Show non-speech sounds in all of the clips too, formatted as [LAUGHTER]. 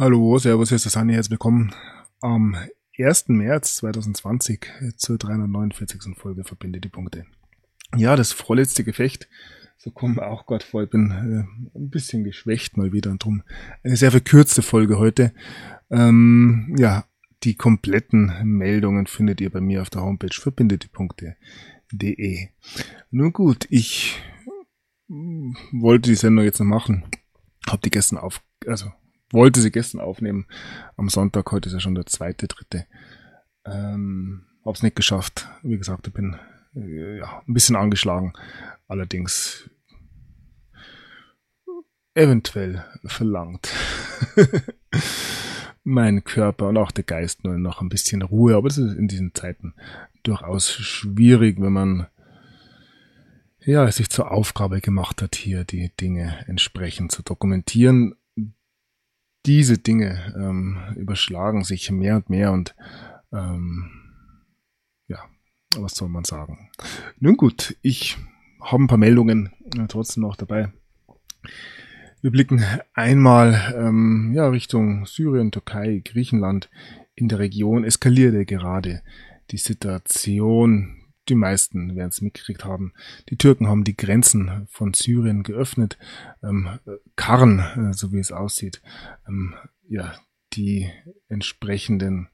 Hallo, Servus, hier ist der Sani, herzlich willkommen am 1. März 2020 zur 349. Folge Verbinde die Punkte. Ja, das vorletzte Gefecht, so kommen auch Gott vor, ich bin äh, ein bisschen geschwächt mal wieder und drum eine sehr verkürzte Folge heute. Ähm, ja, die kompletten Meldungen findet ihr bei mir auf der Homepage verbindetiepunkte.de. Nun gut, ich wollte die Sendung jetzt noch machen, hab die gestern auf, also wollte sie gestern aufnehmen. Am Sonntag, heute ist ja schon der zweite, dritte. Ähm, hab's nicht geschafft. Wie gesagt, ich bin äh, ja, ein bisschen angeschlagen. Allerdings eventuell verlangt [LAUGHS] mein Körper und auch der Geist nur noch ein bisschen Ruhe. Aber das ist in diesen Zeiten durchaus schwierig, wenn man ja, sich zur Aufgabe gemacht hat, hier die Dinge entsprechend zu dokumentieren diese Dinge ähm, überschlagen sich mehr und mehr und ähm, ja, was soll man sagen? Nun gut, ich habe ein paar Meldungen äh, trotzdem noch dabei. Wir blicken einmal ähm, ja, Richtung Syrien, Türkei, Griechenland. In der Region eskalierte gerade die Situation die meisten werden es mitgekriegt haben. Die Türken haben die Grenzen von Syrien geöffnet. Ähm, Karren, äh, so wie es aussieht, ähm, ja, die entsprechenden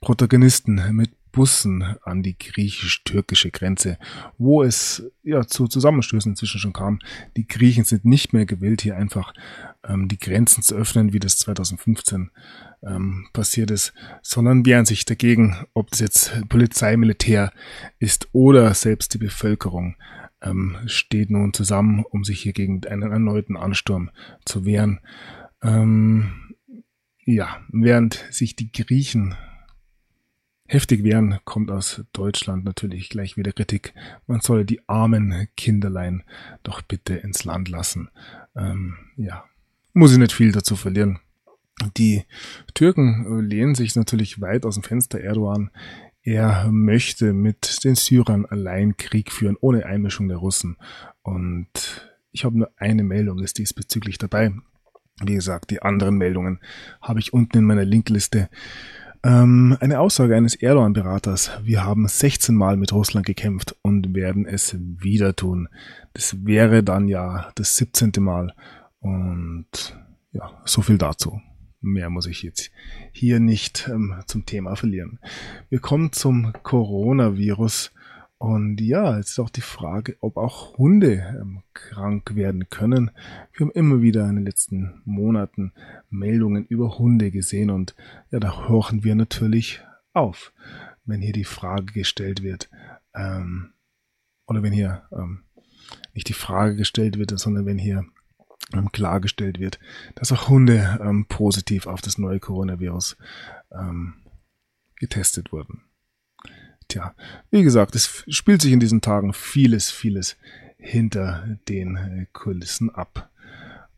Protagonisten mit Bussen an die griechisch-türkische Grenze, wo es ja zu Zusammenstößen inzwischen schon kam. Die Griechen sind nicht mehr gewillt, hier einfach ähm, die Grenzen zu öffnen, wie das 2015 ähm, passiert ist, sondern wehren sich dagegen, ob das jetzt Polizei, Militär ist oder selbst die Bevölkerung ähm, steht nun zusammen, um sich hier gegen einen erneuten Ansturm zu wehren. Ähm, ja, während sich die Griechen heftig wehren, kommt aus Deutschland natürlich gleich wieder Kritik. Man solle die armen Kinderlein doch bitte ins Land lassen. Ähm, ja, muss ich nicht viel dazu verlieren. Die Türken lehnen sich natürlich weit aus dem Fenster. Erdogan, er möchte mit den Syrern allein Krieg führen, ohne Einmischung der Russen. Und ich habe nur eine Meldung, ist diesbezüglich dabei. Wie gesagt, die anderen Meldungen habe ich unten in meiner Linkliste. Ähm, eine Aussage eines Erdogan-Beraters. Wir haben 16 Mal mit Russland gekämpft und werden es wieder tun. Das wäre dann ja das 17. Mal. Und ja, so viel dazu. Mehr muss ich jetzt hier nicht ähm, zum Thema verlieren. Wir kommen zum Coronavirus. Und ja, jetzt ist auch die Frage, ob auch Hunde ähm, krank werden können. Wir haben immer wieder in den letzten Monaten Meldungen über Hunde gesehen und ja, da horchen wir natürlich auf, wenn hier die Frage gestellt wird, ähm, oder wenn hier ähm, nicht die Frage gestellt wird, sondern wenn hier ähm, klargestellt wird, dass auch Hunde ähm, positiv auf das neue Coronavirus ähm, getestet wurden. Tja, wie gesagt, es spielt sich in diesen Tagen vieles, vieles hinter den äh, Kulissen ab.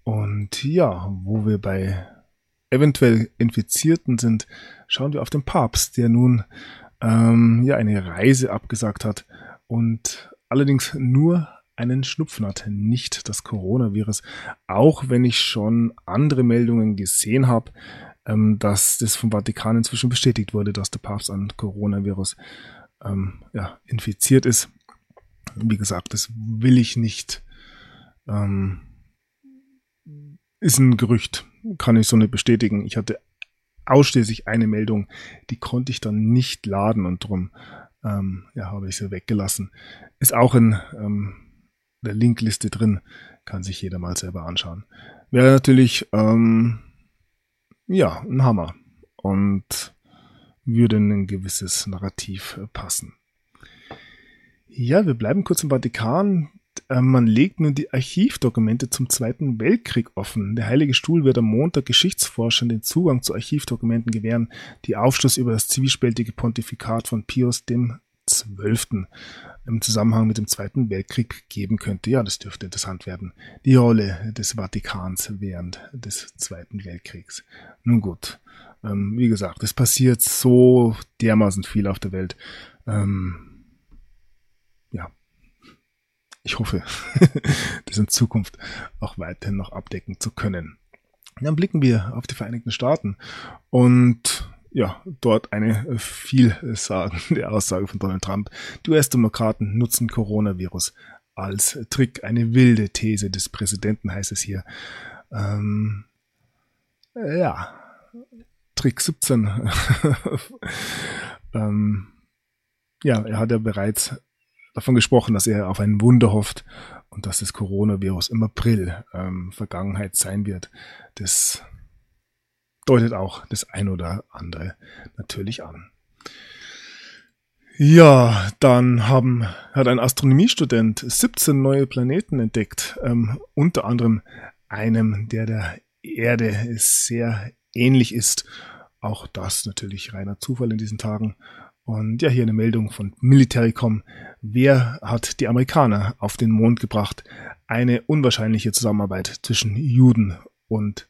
Und ja, wo wir bei eventuell Infizierten sind, schauen wir auf den Papst, der nun ähm, ja eine Reise abgesagt hat und allerdings nur einen Schnupfen hat, nicht das Coronavirus. Auch wenn ich schon andere Meldungen gesehen habe, ähm, dass das vom Vatikan inzwischen bestätigt wurde, dass der Papst an Coronavirus ähm, ja, infiziert ist. Wie gesagt, das will ich nicht. Ähm, ist ein Gerücht, kann ich so nicht bestätigen. Ich hatte ausschließlich eine Meldung, die konnte ich dann nicht laden und drum ähm, ja, habe ich sie weggelassen. Ist auch ein ähm, der Linkliste drin. Kann sich jeder mal selber anschauen. Wäre natürlich, ähm, ja, ein Hammer. Und würde in ein gewisses Narrativ äh, passen. Ja, wir bleiben kurz im Vatikan. Ähm, man legt nun die Archivdokumente zum Zweiten Weltkrieg offen. Der Heilige Stuhl wird am Montag Geschichtsforschern den Zugang zu Archivdokumenten gewähren, die Aufschluss über das zwiespältige Pontifikat von Pius dem XII. im Zusammenhang mit dem Zweiten Weltkrieg geben könnte. Ja, das dürfte interessant werden. Die Rolle des Vatikans während des Zweiten Weltkriegs. Nun gut, ähm, wie gesagt, es passiert so dermaßen viel auf der Welt. Ähm, ja, ich hoffe, [LAUGHS] das in Zukunft auch weiterhin noch abdecken zu können. Dann blicken wir auf die Vereinigten Staaten und ja, dort eine vielsagende [LAUGHS] Aussage von Donald Trump. Die US-Demokraten nutzen Coronavirus als Trick. Eine wilde These des Präsidenten heißt es hier. Ähm, ja, Trick 17. [LAUGHS] ähm, ja, er hat ja bereits davon gesprochen, dass er auf ein Wunder hofft und dass das Coronavirus im April ähm, Vergangenheit sein wird. Das deutet auch das ein oder andere natürlich an. Ja, dann haben, hat ein Astronomiestudent 17 neue Planeten entdeckt, ähm, unter anderem einem, der der Erde sehr ähnlich ist. Auch das natürlich reiner Zufall in diesen Tagen. Und ja, hier eine Meldung von Militarycom. Wer hat die Amerikaner auf den Mond gebracht? Eine unwahrscheinliche Zusammenarbeit zwischen Juden und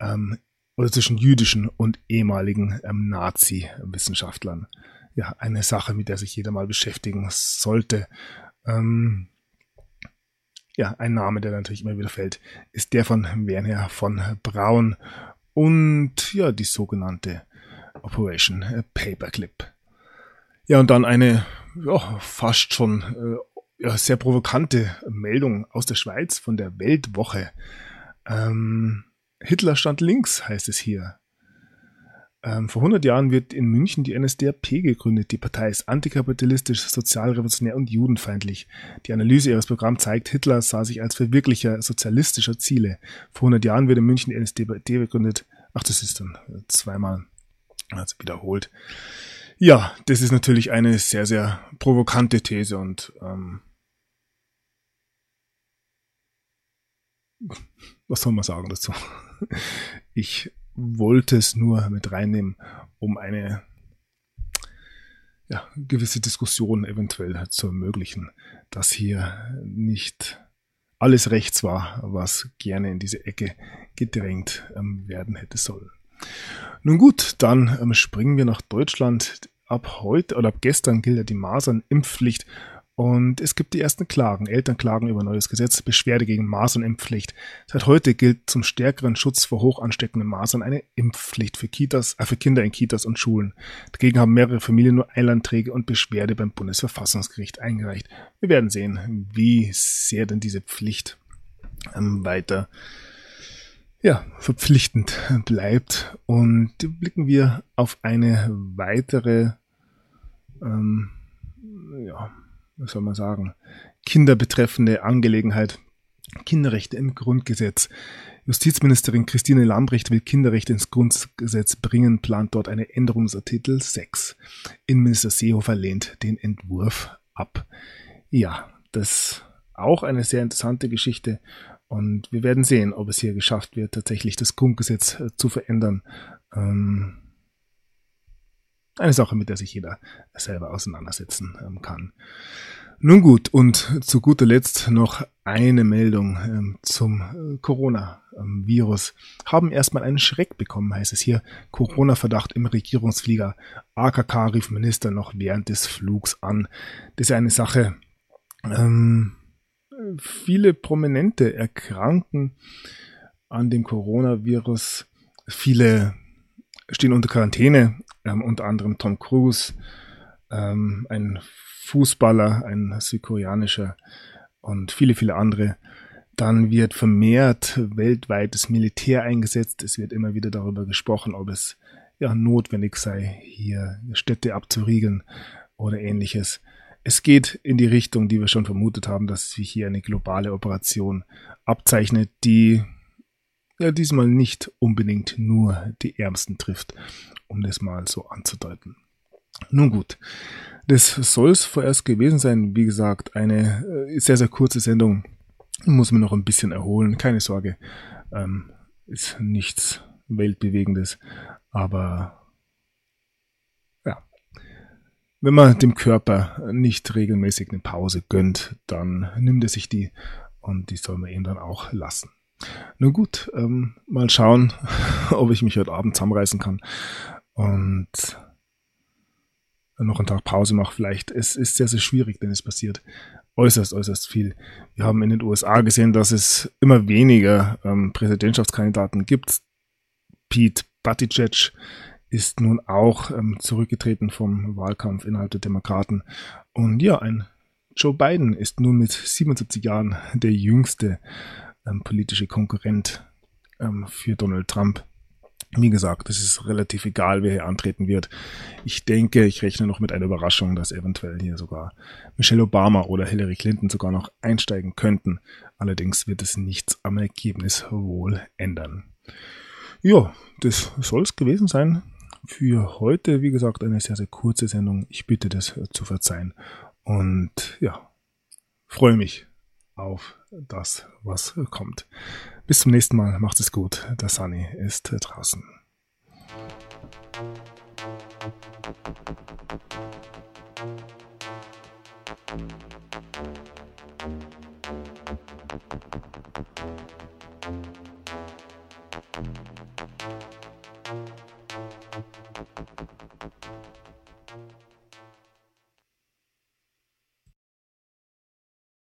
ähm, oder zwischen jüdischen und ehemaligen ähm, Nazi-Wissenschaftlern. Ja, eine Sache, mit der sich jeder mal beschäftigen sollte. Ähm, ja, ein Name, der natürlich immer wieder fällt, ist der von Werner von Braun und ja, die sogenannte Operation Paperclip. Ja, und dann eine ja, fast schon äh, ja, sehr provokante Meldung aus der Schweiz von der Weltwoche. Ähm, Hitler stand links, heißt es hier. Ähm, vor 100 Jahren wird in München die NSDAP gegründet. Die Partei ist antikapitalistisch, sozialrevolutionär und judenfeindlich. Die Analyse ihres Programms zeigt, Hitler sah sich als Verwirklicher sozialistischer Ziele. Vor 100 Jahren wird in München die NSDAP gegründet. Ach, das ist dann zweimal also wiederholt. Ja, das ist natürlich eine sehr, sehr provokante These und ähm, [LAUGHS] was soll man sagen dazu? Ich wollte es nur mit reinnehmen, um eine ja, gewisse Diskussion eventuell zu ermöglichen, dass hier nicht alles rechts war, was gerne in diese Ecke gedrängt ähm, werden hätte sollen. Nun gut, dann ähm, springen wir nach Deutschland. Ab heute oder ab gestern gilt ja die Masernimpfpflicht und es gibt die ersten Klagen. Eltern klagen über neues Gesetz, Beschwerde gegen Masernimpfpflicht. Seit heute gilt zum stärkeren Schutz vor hoch ansteckenden Masern eine Impfpflicht für Kitas, äh, für Kinder in Kitas und Schulen. Dagegen haben mehrere Familien nur Eilanträge und Beschwerde beim Bundesverfassungsgericht eingereicht. Wir werden sehen, wie sehr denn diese Pflicht ähm, weiter ja, verpflichtend bleibt. Und blicken wir auf eine weitere ähm, ja, was soll man sagen, kinderbetreffende Angelegenheit. Kinderrechte im Grundgesetz. Justizministerin Christine Lambrecht will Kinderrechte ins Grundgesetz bringen, plant dort eine Änderung des Artikel 6. Innenminister Seehofer lehnt den Entwurf ab. Ja, das auch eine sehr interessante Geschichte und wir werden sehen, ob es hier geschafft wird, tatsächlich das Grundgesetz äh, zu verändern. Ähm, eine Sache, mit der sich jeder selber auseinandersetzen ähm, kann. Nun gut, und zu guter Letzt noch eine Meldung ähm, zum äh, Corona-Virus. Haben erstmal einen Schreck bekommen, heißt es hier. Corona-Verdacht im Regierungsflieger. AKK rief Minister noch während des Flugs an. Das ist eine Sache. Ähm, viele Prominente erkranken an dem Coronavirus. Viele stehen unter Quarantäne, ähm, unter anderem Tom Cruise, ähm, ein Fußballer, ein südkoreanischer und viele, viele andere. Dann wird vermehrt weltweit das Militär eingesetzt. Es wird immer wieder darüber gesprochen, ob es ja notwendig sei, hier Städte abzuriegeln oder ähnliches. Es geht in die Richtung, die wir schon vermutet haben, dass sich hier eine globale Operation abzeichnet, die diesmal nicht unbedingt nur die Ärmsten trifft, um das mal so anzudeuten. Nun gut, das soll es vorerst gewesen sein. Wie gesagt, eine äh, sehr, sehr kurze Sendung. Muss man noch ein bisschen erholen. Keine Sorge, ähm, ist nichts Weltbewegendes. Aber ja, wenn man dem Körper nicht regelmäßig eine Pause gönnt, dann nimmt er sich die und die soll man ihm dann auch lassen. Na gut, ähm, mal schauen, [LAUGHS] ob ich mich heute Abend zusammenreißen kann. Und noch einen Tag Pause mache, vielleicht. Es ist sehr, sehr schwierig, denn es passiert äußerst, äußerst viel. Wir haben in den USA gesehen, dass es immer weniger ähm, Präsidentschaftskandidaten gibt. Pete Buttigieg ist nun auch ähm, zurückgetreten vom Wahlkampf innerhalb der Demokraten. Und ja, ein Joe Biden ist nun mit 77 Jahren der jüngste ähm, politische Konkurrent ähm, für Donald Trump. Wie gesagt, es ist relativ egal, wer hier antreten wird. Ich denke, ich rechne noch mit einer Überraschung, dass eventuell hier sogar Michelle Obama oder Hillary Clinton sogar noch einsteigen könnten. Allerdings wird es nichts am Ergebnis wohl ändern. Ja, das soll es gewesen sein für heute. Wie gesagt, eine sehr, sehr kurze Sendung. Ich bitte das zu verzeihen. Und ja, freue mich auf das, was kommt. Bis zum nächsten Mal. Macht es gut. Der Sunny ist draußen.